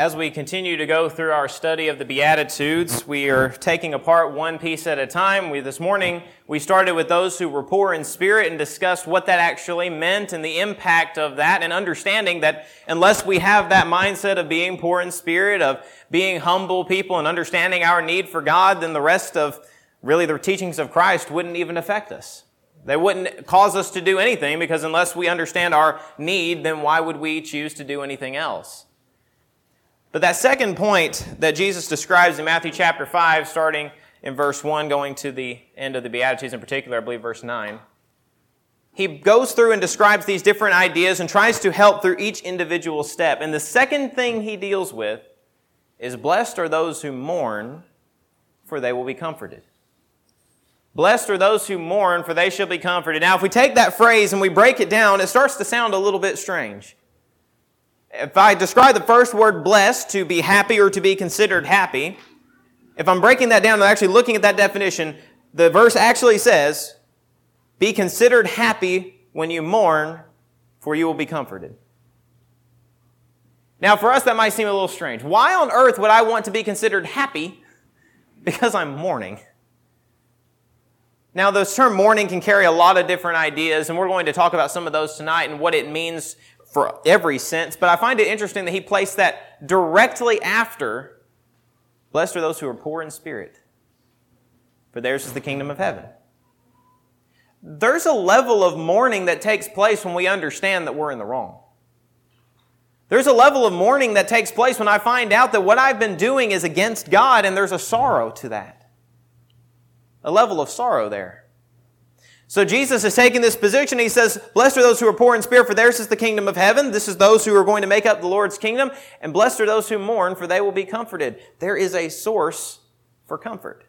As we continue to go through our study of the Beatitudes, we are taking apart one piece at a time. We, this morning, we started with those who were poor in spirit and discussed what that actually meant and the impact of that and understanding that unless we have that mindset of being poor in spirit, of being humble people and understanding our need for God, then the rest of really the teachings of Christ wouldn't even affect us. They wouldn't cause us to do anything because unless we understand our need, then why would we choose to do anything else? But that second point that Jesus describes in Matthew chapter 5, starting in verse 1, going to the end of the Beatitudes in particular, I believe verse 9, he goes through and describes these different ideas and tries to help through each individual step. And the second thing he deals with is blessed are those who mourn, for they will be comforted. Blessed are those who mourn, for they shall be comforted. Now, if we take that phrase and we break it down, it starts to sound a little bit strange. If I describe the first word blessed to be happy or to be considered happy, if I'm breaking that down and actually looking at that definition, the verse actually says, be considered happy when you mourn, for you will be comforted. Now, for us, that might seem a little strange. Why on earth would I want to be considered happy because I'm mourning? Now, the term mourning can carry a lot of different ideas, and we're going to talk about some of those tonight and what it means for every sense, but I find it interesting that he placed that directly after Blessed are those who are poor in spirit, for theirs is the kingdom of heaven. There's a level of mourning that takes place when we understand that we're in the wrong. There's a level of mourning that takes place when I find out that what I've been doing is against God and there's a sorrow to that. A level of sorrow there. So Jesus is taking this position. He says, Blessed are those who are poor in spirit, for theirs is the kingdom of heaven. This is those who are going to make up the Lord's kingdom. And blessed are those who mourn, for they will be comforted. There is a source for comfort.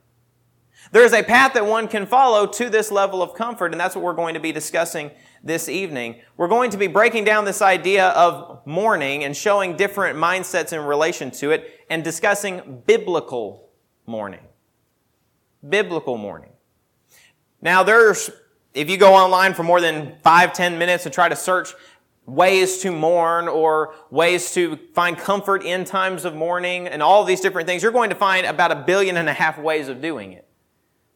There is a path that one can follow to this level of comfort, and that's what we're going to be discussing this evening. We're going to be breaking down this idea of mourning and showing different mindsets in relation to it and discussing biblical mourning. Biblical mourning. Now, there's if you go online for more than five, ten minutes and try to search ways to mourn or ways to find comfort in times of mourning and all these different things, you're going to find about a billion and a half ways of doing it.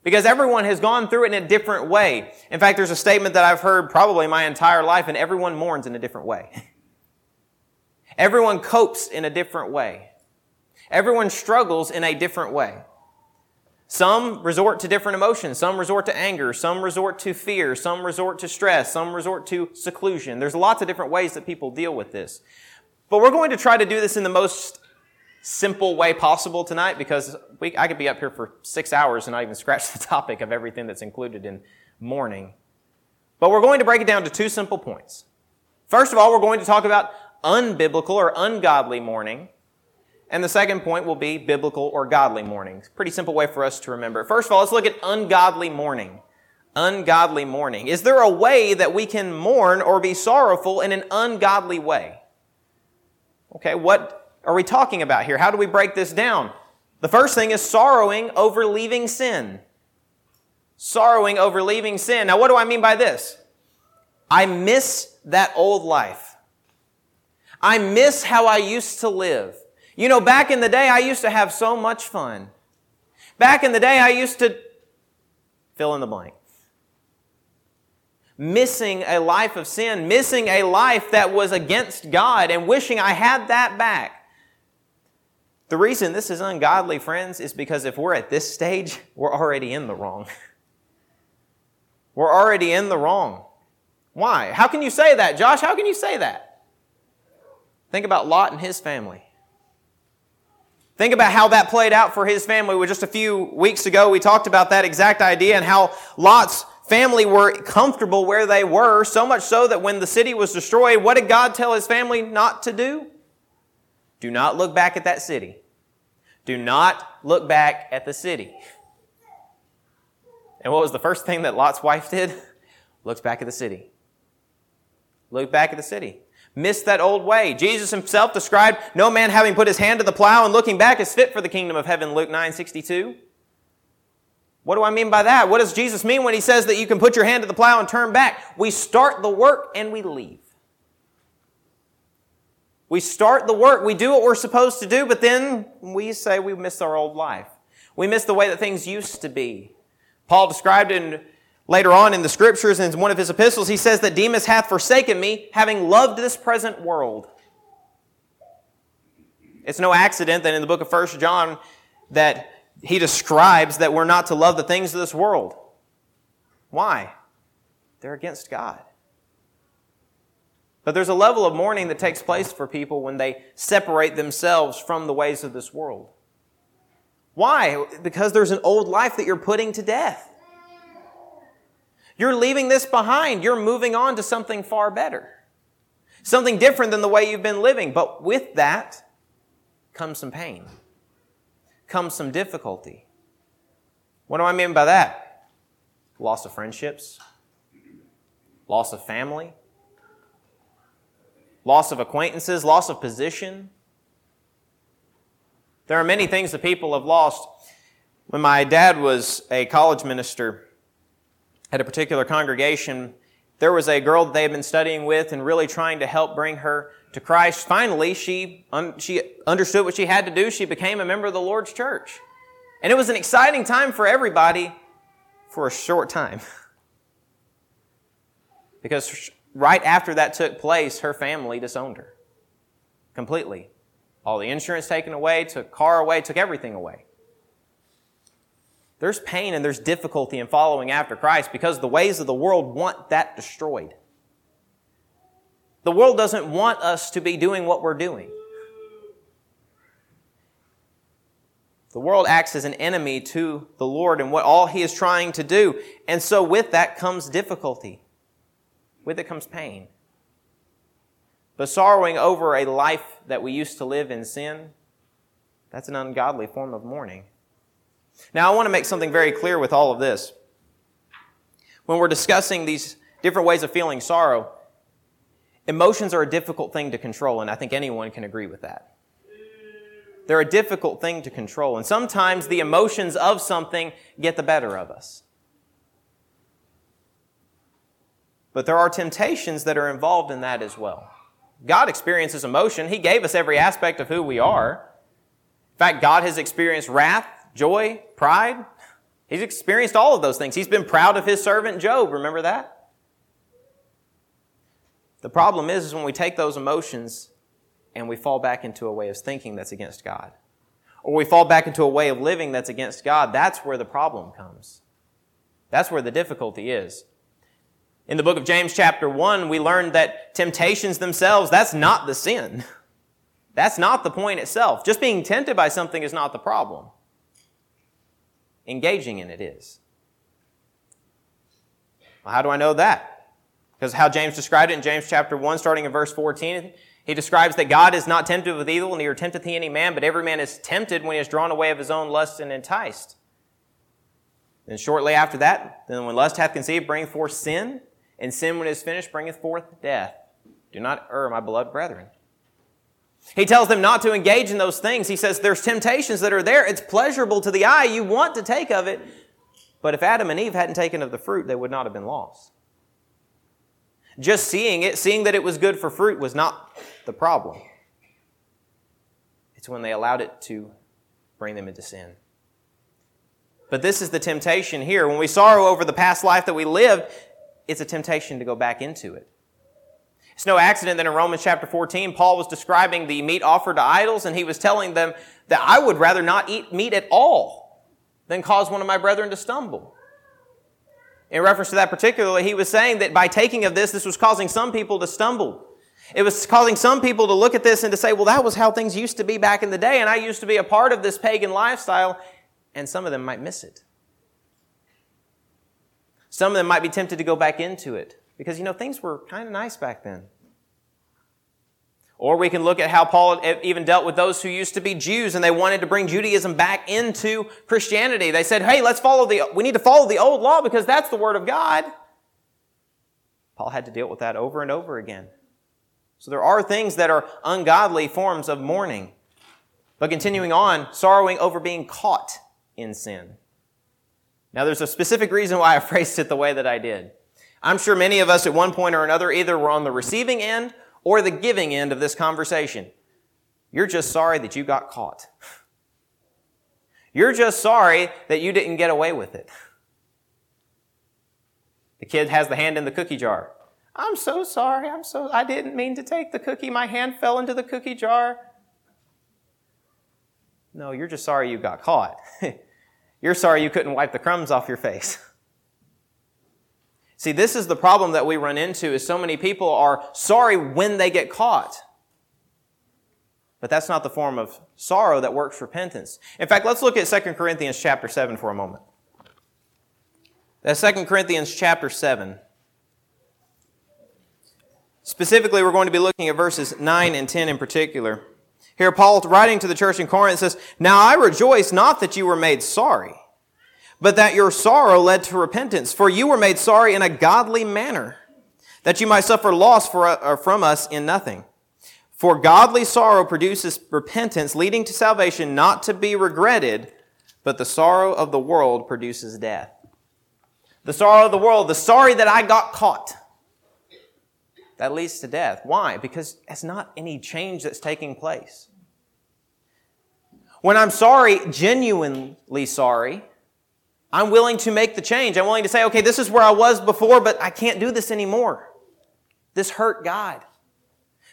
Because everyone has gone through it in a different way. In fact, there's a statement that I've heard probably my entire life, and everyone mourns in a different way. everyone copes in a different way. Everyone struggles in a different way. Some resort to different emotions. Some resort to anger. Some resort to fear. Some resort to stress. Some resort to seclusion. There's lots of different ways that people deal with this. But we're going to try to do this in the most simple way possible tonight because we, I could be up here for six hours and not even scratch the topic of everything that's included in mourning. But we're going to break it down to two simple points. First of all, we're going to talk about unbiblical or ungodly mourning. And the second point will be biblical or godly mourning. Pretty simple way for us to remember. First of all, let's look at ungodly mourning. Ungodly mourning. Is there a way that we can mourn or be sorrowful in an ungodly way? Okay, what are we talking about here? How do we break this down? The first thing is sorrowing over leaving sin. Sorrowing over leaving sin. Now, what do I mean by this? I miss that old life. I miss how I used to live. You know, back in the day, I used to have so much fun. Back in the day, I used to fill in the blank. Missing a life of sin, missing a life that was against God, and wishing I had that back. The reason this is ungodly, friends, is because if we're at this stage, we're already in the wrong. we're already in the wrong. Why? How can you say that, Josh? How can you say that? Think about Lot and his family. Think about how that played out for his family. Just a few weeks ago, we talked about that exact idea and how Lot's family were comfortable where they were, so much so that when the city was destroyed, what did God tell his family not to do? Do not look back at that city. Do not look back at the city. And what was the first thing that Lot's wife did? Looked back at the city. Looked back at the city missed that old way. Jesus himself described no man having put his hand to the plow and looking back is fit for the kingdom of heaven, Luke 9 62. What do I mean by that? What does Jesus mean when he says that you can put your hand to the plow and turn back? We start the work and we leave. We start the work, we do what we're supposed to do, but then we say we miss our old life. We miss the way that things used to be. Paul described in later on in the scriptures in one of his epistles, he says that Demas hath forsaken me, having loved this present world. It's no accident that in the book of 1 John that he describes that we're not to love the things of this world. Why? They're against God. But there's a level of mourning that takes place for people when they separate themselves from the ways of this world. Why? Because there's an old life that you're putting to death. You're leaving this behind. You're moving on to something far better. Something different than the way you've been living. But with that comes some pain, comes some difficulty. What do I mean by that? Loss of friendships, loss of family, loss of acquaintances, loss of position. There are many things that people have lost. When my dad was a college minister at a particular congregation, there was a girl that they had been studying with and really trying to help bring her to Christ. Finally, she, un- she understood what she had to do. She became a member of the Lord's church. And it was an exciting time for everybody for a short time. because right after that took place, her family disowned her completely. All the insurance taken away, took car away, took everything away. There's pain and there's difficulty in following after Christ because the ways of the world want that destroyed. The world doesn't want us to be doing what we're doing. The world acts as an enemy to the Lord and what all He is trying to do. And so with that comes difficulty. With it comes pain. But sorrowing over a life that we used to live in sin, that's an ungodly form of mourning. Now, I want to make something very clear with all of this. When we're discussing these different ways of feeling sorrow, emotions are a difficult thing to control, and I think anyone can agree with that. They're a difficult thing to control, and sometimes the emotions of something get the better of us. But there are temptations that are involved in that as well. God experiences emotion. He gave us every aspect of who we are. In fact, God has experienced wrath, joy, pride. He's experienced all of those things. He's been proud of his servant Job. Remember that? The problem is, is when we take those emotions and we fall back into a way of thinking that's against God, or we fall back into a way of living that's against God, that's where the problem comes. That's where the difficulty is. In the book of James, chapter 1, we learned that temptations themselves, that's not the sin. That's not the point itself. Just being tempted by something is not the problem. Engaging in it is. Well, how do I know that? Because how James described it in James chapter 1, starting in verse 14, he describes that God is not tempted with evil, neither tempteth he any man, but every man is tempted when he is drawn away of his own lust and enticed. Then shortly after that, then when lust hath conceived, bringeth forth sin, and sin, when it is finished, bringeth forth death. Do not err, my beloved brethren. He tells them not to engage in those things. He says there's temptations that are there. It's pleasurable to the eye. You want to take of it. But if Adam and Eve hadn't taken of the fruit, they would not have been lost. Just seeing it, seeing that it was good for fruit, was not the problem. It's when they allowed it to bring them into sin. But this is the temptation here. When we sorrow over the past life that we lived, it's a temptation to go back into it. It's no accident that in Romans chapter 14, Paul was describing the meat offered to idols, and he was telling them that I would rather not eat meat at all than cause one of my brethren to stumble. In reference to that particularly, he was saying that by taking of this, this was causing some people to stumble. It was causing some people to look at this and to say, well, that was how things used to be back in the day, and I used to be a part of this pagan lifestyle, and some of them might miss it. Some of them might be tempted to go back into it because, you know, things were kind of nice back then. Or we can look at how Paul even dealt with those who used to be Jews and they wanted to bring Judaism back into Christianity. They said, hey, let's follow the, we need to follow the old law because that's the word of God. Paul had to deal with that over and over again. So there are things that are ungodly forms of mourning. But continuing on, sorrowing over being caught in sin. Now, there's a specific reason why I phrased it the way that I did. I'm sure many of us at one point or another either were on the receiving end or the giving end of this conversation. You're just sorry that you got caught. You're just sorry that you didn't get away with it. The kid has the hand in the cookie jar. I'm so sorry. I'm so I didn't mean to take the cookie. My hand fell into the cookie jar. No, you're just sorry you got caught. you're sorry you couldn't wipe the crumbs off your face. See, this is the problem that we run into is so many people are sorry when they get caught. But that's not the form of sorrow that works repentance. In fact, let's look at 2 Corinthians chapter 7 for a moment. That's 2 Corinthians chapter 7. Specifically, we're going to be looking at verses 9 and 10 in particular. Here, Paul, writing to the church in Corinth, says, Now I rejoice not that you were made sorry, but that your sorrow led to repentance. For you were made sorry in a godly manner, that you might suffer loss for, uh, from us in nothing. For godly sorrow produces repentance, leading to salvation, not to be regretted, but the sorrow of the world produces death. The sorrow of the world, the sorry that I got caught, that leads to death. Why? Because it's not any change that's taking place. When I'm sorry, genuinely sorry, I'm willing to make the change. I'm willing to say, okay, this is where I was before, but I can't do this anymore. This hurt God.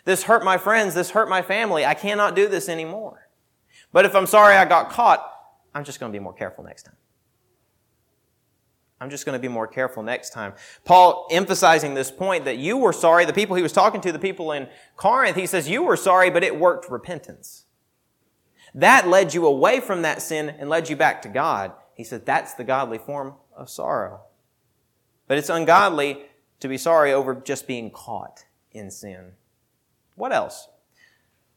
This hurt my friends. This hurt my family. I cannot do this anymore. But if I'm sorry I got caught, I'm just going to be more careful next time. I'm just going to be more careful next time. Paul emphasizing this point that you were sorry, the people he was talking to, the people in Corinth, he says, You were sorry, but it worked repentance. That led you away from that sin and led you back to God. He said, That's the godly form of sorrow. But it's ungodly to be sorry over just being caught in sin. What else?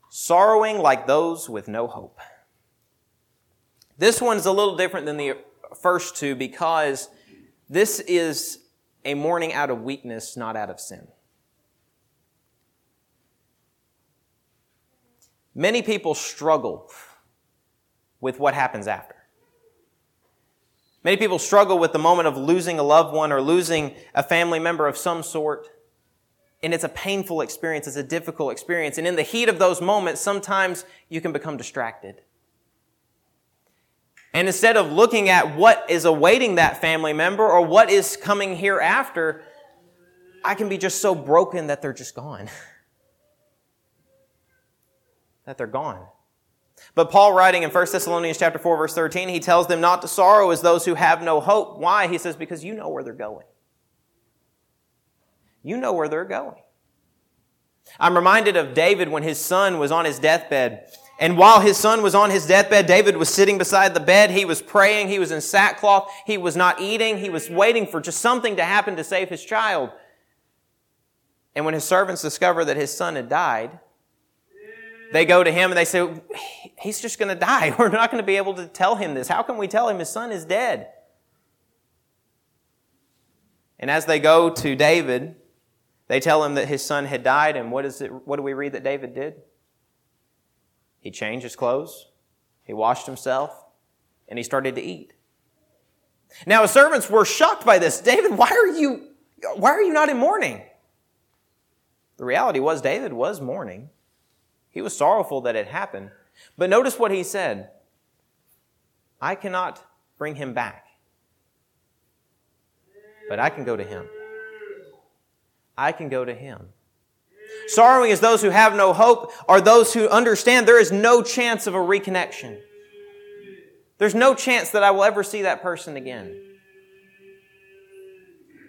Sorrowing like those with no hope. This one's a little different than the first two because this is a mourning out of weakness, not out of sin. Many people struggle with what happens after. Many people struggle with the moment of losing a loved one or losing a family member of some sort. And it's a painful experience, it's a difficult experience. And in the heat of those moments, sometimes you can become distracted. And instead of looking at what is awaiting that family member or what is coming hereafter, I can be just so broken that they're just gone. that they're gone. But Paul writing in 1 Thessalonians chapter 4 verse 13, he tells them not to sorrow as those who have no hope. Why? He says because you know where they're going. You know where they're going. I'm reminded of David when his son was on his deathbed and while his son was on his deathbed, David was sitting beside the bed. He was praying. He was in sackcloth. He was not eating. He was waiting for just something to happen to save his child. And when his servants discover that his son had died, they go to him and they say, He's just going to die. We're not going to be able to tell him this. How can we tell him his son is dead? And as they go to David, they tell him that his son had died. And what, is it, what do we read that David did? He changed his clothes, he washed himself, and he started to eat. Now his servants were shocked by this. David, why are you why are you not in mourning? The reality was David was mourning. He was sorrowful that it happened. But notice what he said. I cannot bring him back. But I can go to him. I can go to him. Sorrowing is those who have no hope, are those who understand there is no chance of a reconnection. There's no chance that I will ever see that person again.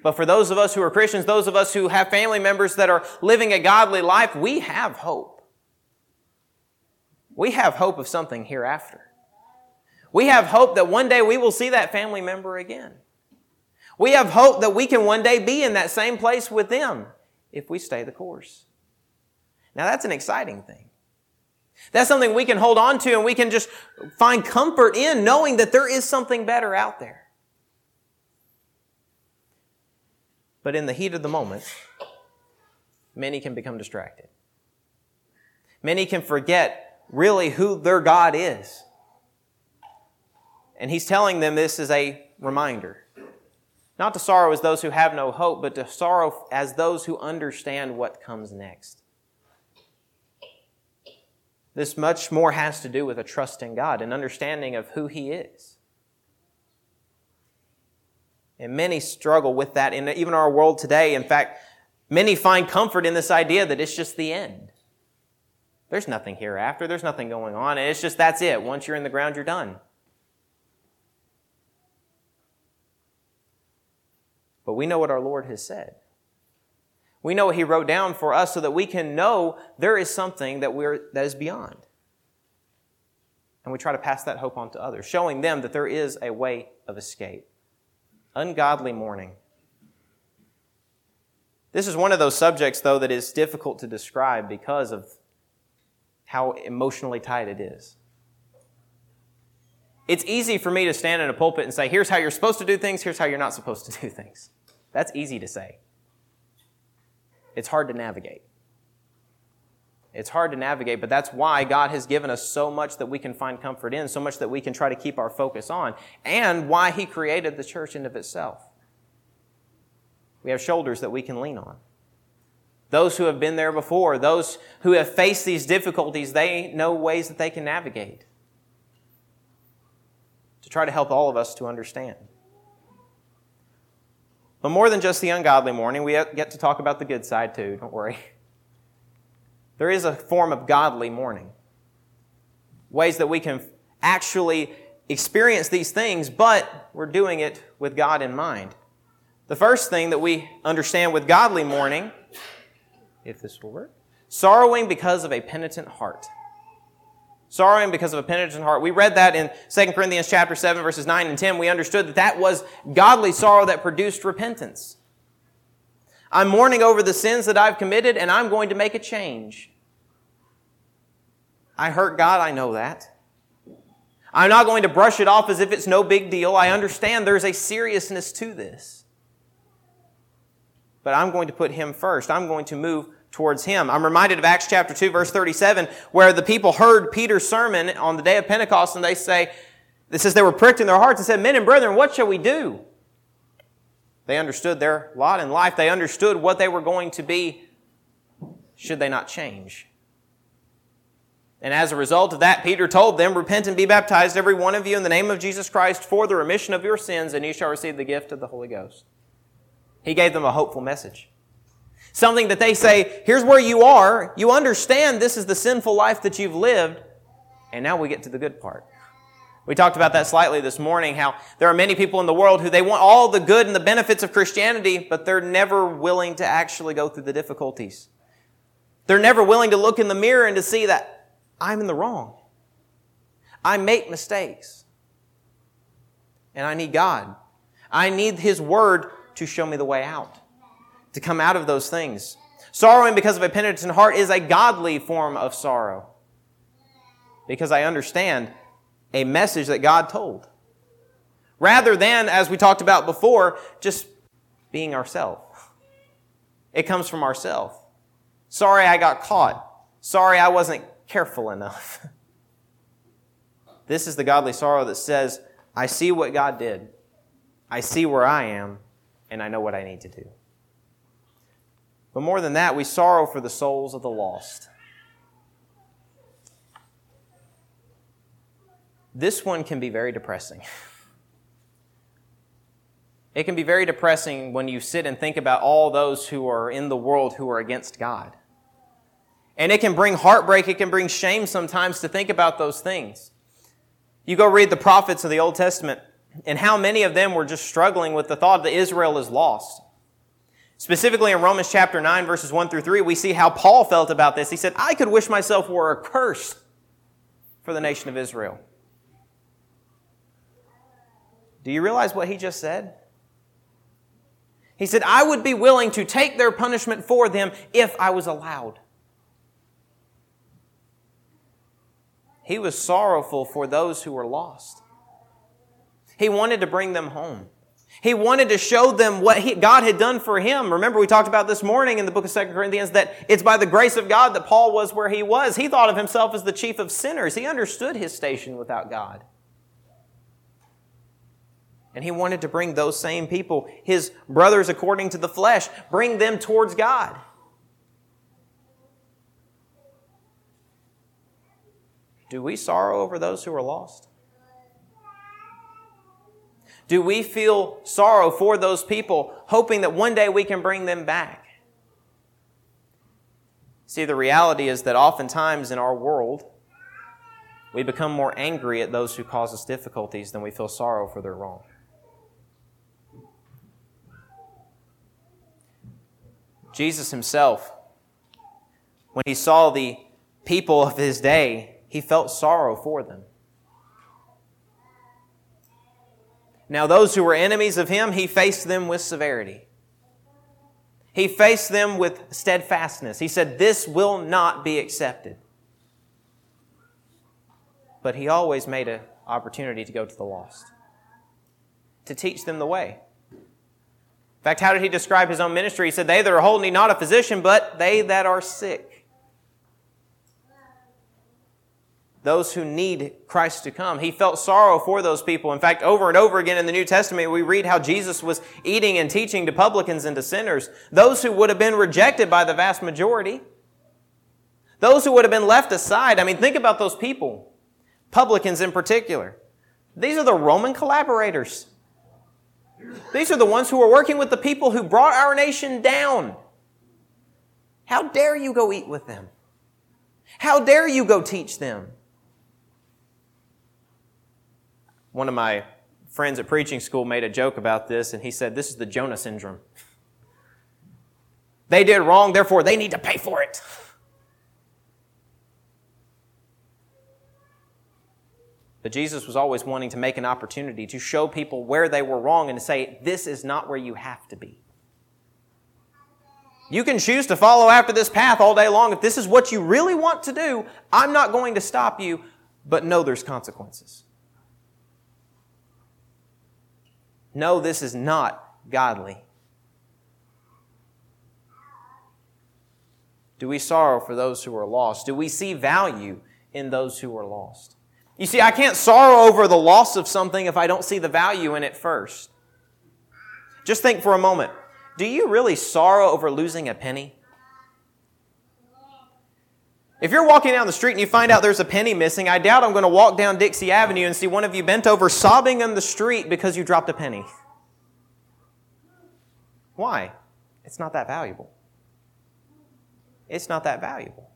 But for those of us who are Christians, those of us who have family members that are living a godly life, we have hope. We have hope of something hereafter. We have hope that one day we will see that family member again. We have hope that we can one day be in that same place with them if we stay the course. Now that's an exciting thing. That's something we can hold on to and we can just find comfort in knowing that there is something better out there. But in the heat of the moment, many can become distracted. Many can forget really who their God is. And he's telling them this is a reminder. Not to sorrow as those who have no hope, but to sorrow as those who understand what comes next. This much more has to do with a trust in God, an understanding of who He is. And many struggle with that in even our world today. In fact, many find comfort in this idea that it's just the end. There's nothing hereafter. There's nothing going on. And it's just that's it. Once you're in the ground, you're done. But we know what our Lord has said. We know what He wrote down for us so that we can know there is something that, we're, that is beyond. And we try to pass that hope on to others, showing them that there is a way of escape. Ungodly mourning. This is one of those subjects, though, that is difficult to describe because of how emotionally tied it is. It's easy for me to stand in a pulpit and say, here's how you're supposed to do things, here's how you're not supposed to do things. That's easy to say. It's hard to navigate. It's hard to navigate, but that's why God has given us so much that we can find comfort in, so much that we can try to keep our focus on, and why He created the church in of itself. We have shoulders that we can lean on. Those who have been there before, those who have faced these difficulties, they know ways that they can navigate to try to help all of us to understand. But more than just the ungodly mourning, we get to talk about the good side too, don't worry. There is a form of godly mourning. Ways that we can actually experience these things, but we're doing it with God in mind. The first thing that we understand with godly mourning if this will work. Sorrowing because of a penitent heart. Sorrowing because of a penitent heart. We read that in 2 Corinthians chapter 7 verses 9 and 10. We understood that that was godly sorrow that produced repentance. I'm mourning over the sins that I've committed and I'm going to make a change. I hurt God, I know that. I'm not going to brush it off as if it's no big deal. I understand there's a seriousness to this. But I'm going to put Him first. I'm going to move towards him. I'm reminded of Acts chapter 2 verse 37 where the people heard Peter's sermon on the day of Pentecost and they say, this says they were pricked in their hearts and said, men and brethren, what shall we do? They understood their lot in life. They understood what they were going to be should they not change. And as a result of that, Peter told them, Repent and be baptized, every one of you, in the name of Jesus Christ for the remission of your sins, and you shall receive the gift of the Holy Ghost. He gave them a hopeful message. Something that they say, here's where you are. You understand this is the sinful life that you've lived. And now we get to the good part. We talked about that slightly this morning, how there are many people in the world who they want all the good and the benefits of Christianity, but they're never willing to actually go through the difficulties. They're never willing to look in the mirror and to see that I'm in the wrong. I make mistakes. And I need God. I need His Word to show me the way out to come out of those things. Sorrowing because of a penitent heart is a godly form of sorrow. Because I understand a message that God told. Rather than, as we talked about before, just being ourselves. It comes from ourselves. Sorry I got caught. Sorry I wasn't careful enough. this is the godly sorrow that says, I see what God did. I see where I am, and I know what I need to do. But more than that, we sorrow for the souls of the lost. This one can be very depressing. It can be very depressing when you sit and think about all those who are in the world who are against God. And it can bring heartbreak, it can bring shame sometimes to think about those things. You go read the prophets of the Old Testament, and how many of them were just struggling with the thought that Israel is lost. Specifically in Romans chapter 9, verses 1 through 3, we see how Paul felt about this. He said, I could wish myself were a curse for the nation of Israel. Do you realize what he just said? He said, I would be willing to take their punishment for them if I was allowed. He was sorrowful for those who were lost. He wanted to bring them home. He wanted to show them what he, God had done for him. Remember, we talked about this morning in the book of 2 Corinthians that it's by the grace of God that Paul was where he was. He thought of himself as the chief of sinners. He understood his station without God. And he wanted to bring those same people, his brothers according to the flesh, bring them towards God. Do we sorrow over those who are lost? Do we feel sorrow for those people, hoping that one day we can bring them back? See, the reality is that oftentimes in our world, we become more angry at those who cause us difficulties than we feel sorrow for their wrong. Jesus himself, when he saw the people of his day, he felt sorrow for them. Now, those who were enemies of him, he faced them with severity. He faced them with steadfastness. He said, This will not be accepted. But he always made an opportunity to go to the lost, to teach them the way. In fact, how did he describe his own ministry? He said, They that are whole need not a physician, but they that are sick. Those who need Christ to come. He felt sorrow for those people. In fact, over and over again in the New Testament, we read how Jesus was eating and teaching to publicans and to sinners, those who would have been rejected by the vast majority, those who would have been left aside. I mean, think about those people, publicans in particular. These are the Roman collaborators. These are the ones who were working with the people who brought our nation down. How dare you go eat with them? How dare you go teach them? One of my friends at preaching school made a joke about this, and he said, This is the Jonah syndrome. They did wrong, therefore they need to pay for it. But Jesus was always wanting to make an opportunity to show people where they were wrong and to say, This is not where you have to be. You can choose to follow after this path all day long. If this is what you really want to do, I'm not going to stop you, but know there's consequences. No, this is not godly. Do we sorrow for those who are lost? Do we see value in those who are lost? You see, I can't sorrow over the loss of something if I don't see the value in it first. Just think for a moment. Do you really sorrow over losing a penny? If you're walking down the street and you find out there's a penny missing, I doubt I'm going to walk down Dixie Avenue and see one of you bent over sobbing on the street because you dropped a penny. Why? It's not that valuable. It's not that valuable.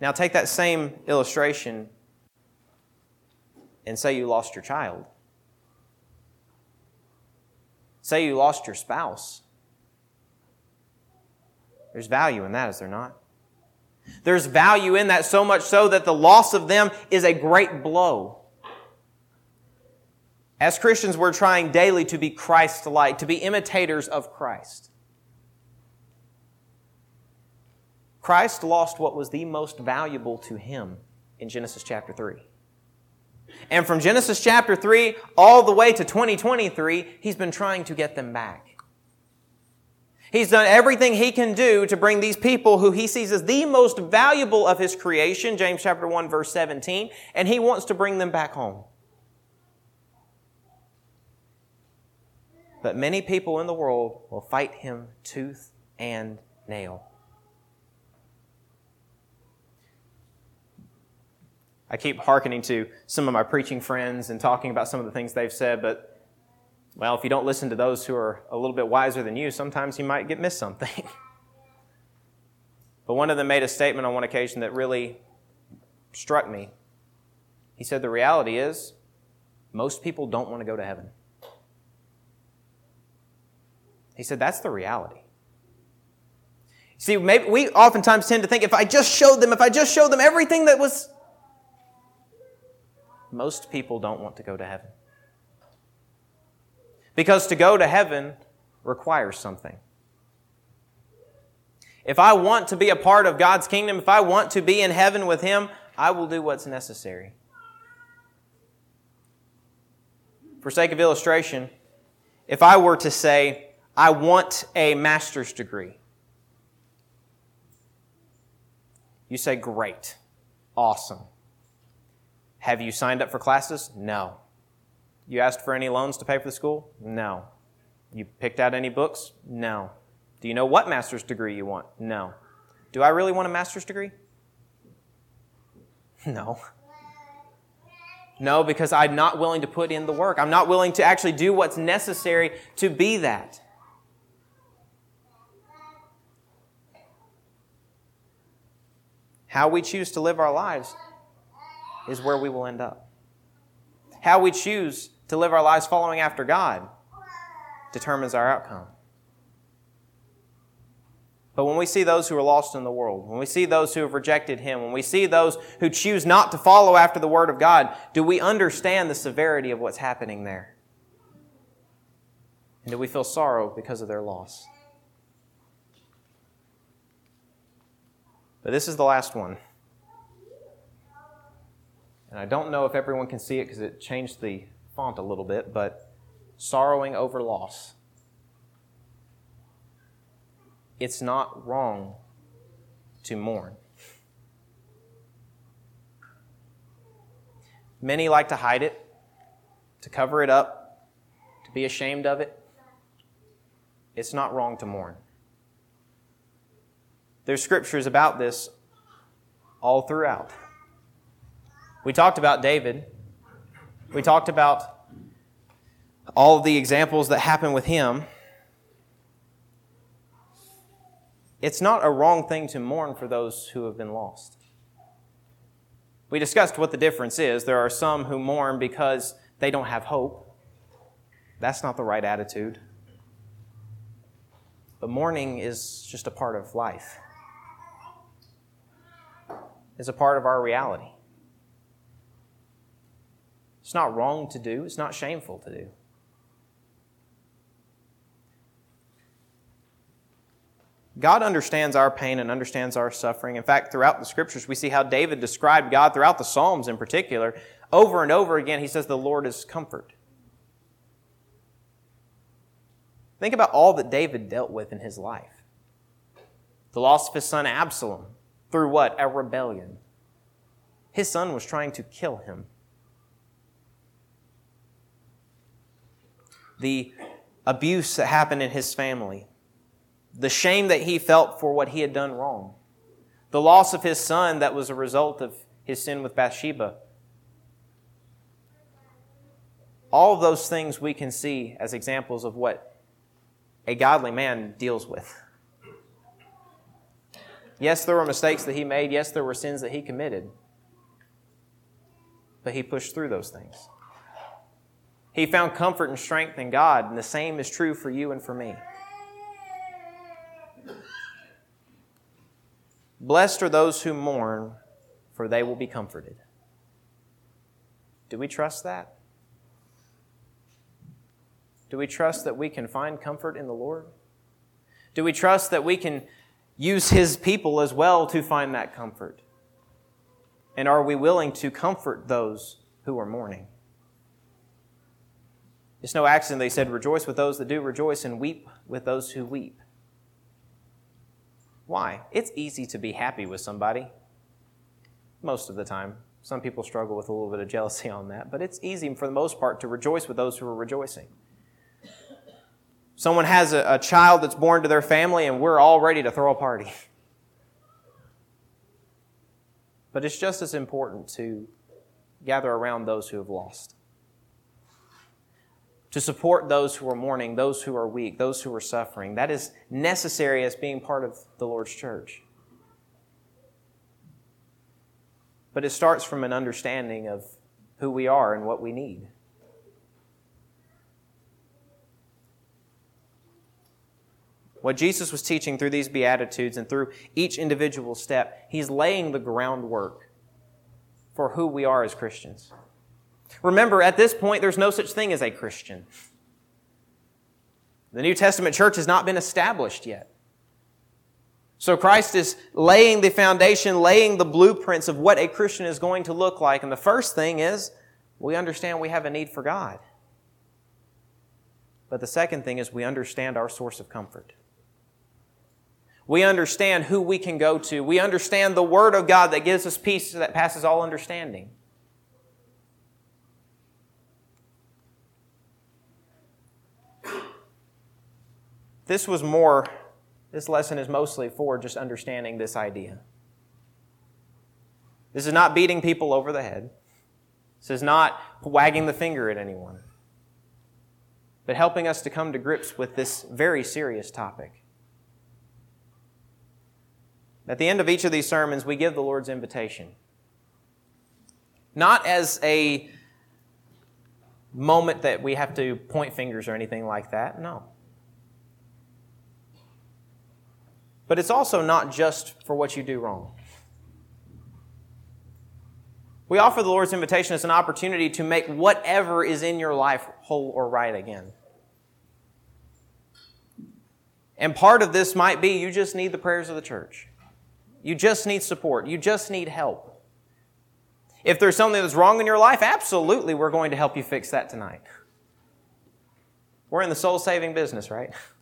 Now take that same illustration and say you lost your child. Say you lost your spouse. There's value in that, is there not? There's value in that so much so that the loss of them is a great blow. As Christians, we're trying daily to be Christ like, to be imitators of Christ. Christ lost what was the most valuable to him in Genesis chapter 3. And from Genesis chapter 3 all the way to 2023, he's been trying to get them back. He's done everything he can do to bring these people who he sees as the most valuable of his creation, James chapter 1 verse 17, and he wants to bring them back home. But many people in the world will fight him tooth and nail. I keep hearkening to some of my preaching friends and talking about some of the things they've said, but well, if you don't listen to those who are a little bit wiser than you, sometimes you might get missed something. but one of them made a statement on one occasion that really struck me. He said, The reality is, most people don't want to go to heaven. He said, That's the reality. See, maybe we oftentimes tend to think if I just showed them, if I just showed them everything that was. Most people don't want to go to heaven. Because to go to heaven requires something. If I want to be a part of God's kingdom, if I want to be in heaven with Him, I will do what's necessary. For sake of illustration, if I were to say, I want a master's degree, you say, Great, awesome. Have you signed up for classes? No. You asked for any loans to pay for the school? No. You picked out any books? No. Do you know what master's degree you want? No. Do I really want a master's degree? No. No, because I'm not willing to put in the work. I'm not willing to actually do what's necessary to be that. How we choose to live our lives is where we will end up. How we choose to live our lives following after God determines our outcome. But when we see those who are lost in the world, when we see those who have rejected Him, when we see those who choose not to follow after the Word of God, do we understand the severity of what's happening there? And do we feel sorrow because of their loss? But this is the last one. And I don't know if everyone can see it because it changed the font a little bit, but sorrowing over loss. It's not wrong to mourn. Many like to hide it, to cover it up, to be ashamed of it. It's not wrong to mourn. There's scriptures about this all throughout. We talked about David. We talked about all of the examples that happen with him. It's not a wrong thing to mourn for those who have been lost. We discussed what the difference is. There are some who mourn because they don't have hope. That's not the right attitude. But mourning is just a part of life it's a part of our reality. It's not wrong to do, it's not shameful to do. God understands our pain and understands our suffering. In fact, throughout the scriptures, we see how David described God, throughout the Psalms in particular. Over and over again, he says, The Lord is comfort. Think about all that David dealt with in his life the loss of his son Absalom, through what? A rebellion. His son was trying to kill him. The abuse that happened in his family, the shame that he felt for what he had done wrong, the loss of his son that was a result of his sin with Bathsheba. All of those things we can see as examples of what a godly man deals with. Yes, there were mistakes that he made. Yes, there were sins that he committed. But he pushed through those things. He found comfort and strength in God, and the same is true for you and for me. Blessed are those who mourn, for they will be comforted. Do we trust that? Do we trust that we can find comfort in the Lord? Do we trust that we can use his people as well to find that comfort? And are we willing to comfort those who are mourning? It's no accident they said, Rejoice with those that do rejoice and weep with those who weep. Why? It's easy to be happy with somebody. Most of the time. Some people struggle with a little bit of jealousy on that, but it's easy for the most part to rejoice with those who are rejoicing. Someone has a, a child that's born to their family, and we're all ready to throw a party. But it's just as important to gather around those who have lost, to support those who are mourning, those who are weak, those who are suffering. That is necessary as being part of the Lord's church. But it starts from an understanding of who we are and what we need. What Jesus was teaching through these Beatitudes and through each individual step, he's laying the groundwork for who we are as Christians. Remember, at this point, there's no such thing as a Christian. The New Testament church has not been established yet. So Christ is laying the foundation, laying the blueprints of what a Christian is going to look like. And the first thing is we understand we have a need for God. But the second thing is we understand our source of comfort. We understand who we can go to. We understand the Word of God that gives us peace that passes all understanding. This was more, this lesson is mostly for just understanding this idea. This is not beating people over the head. This is not wagging the finger at anyone. But helping us to come to grips with this very serious topic. At the end of each of these sermons, we give the Lord's invitation. Not as a moment that we have to point fingers or anything like that, no. But it's also not just for what you do wrong. We offer the Lord's invitation as an opportunity to make whatever is in your life whole or right again. And part of this might be you just need the prayers of the church. You just need support. You just need help. If there's something that's wrong in your life, absolutely, we're going to help you fix that tonight. We're in the soul saving business, right?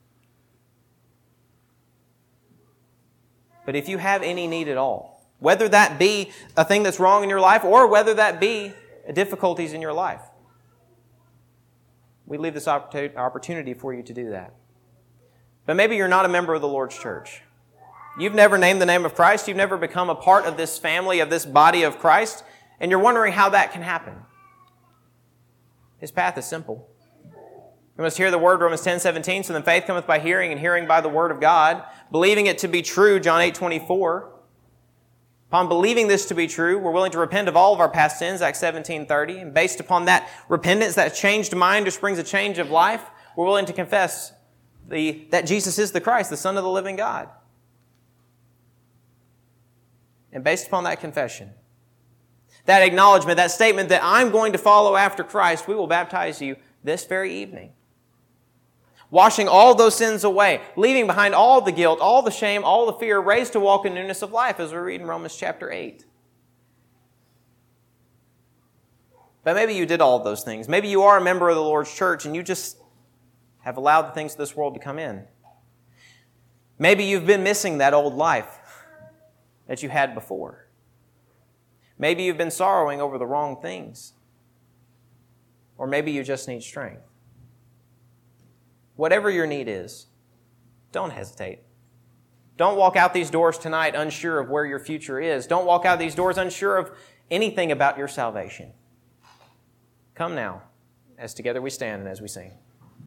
But if you have any need at all, whether that be a thing that's wrong in your life or whether that be difficulties in your life, we leave this opportunity for you to do that. But maybe you're not a member of the Lord's church. You've never named the name of Christ. You've never become a part of this family, of this body of Christ. And you're wondering how that can happen. His path is simple. We must hear the word, Romans 10 17. So then faith cometh by hearing, and hearing by the word of God, believing it to be true, John 8 24. Upon believing this to be true, we're willing to repent of all of our past sins, Acts 17 30. And based upon that repentance, that changed mind, which brings a change of life, we're willing to confess the, that Jesus is the Christ, the Son of the living God. And based upon that confession, that acknowledgement, that statement that I'm going to follow after Christ, we will baptize you this very evening. Washing all those sins away, leaving behind all the guilt, all the shame, all the fear, raised to walk in newness of life, as we read in Romans chapter 8. But maybe you did all of those things. Maybe you are a member of the Lord's church and you just have allowed the things of this world to come in. Maybe you've been missing that old life that you had before. Maybe you've been sorrowing over the wrong things. Or maybe you just need strength. Whatever your need is, don't hesitate. Don't walk out these doors tonight unsure of where your future is. Don't walk out these doors unsure of anything about your salvation. Come now, as together we stand and as we sing.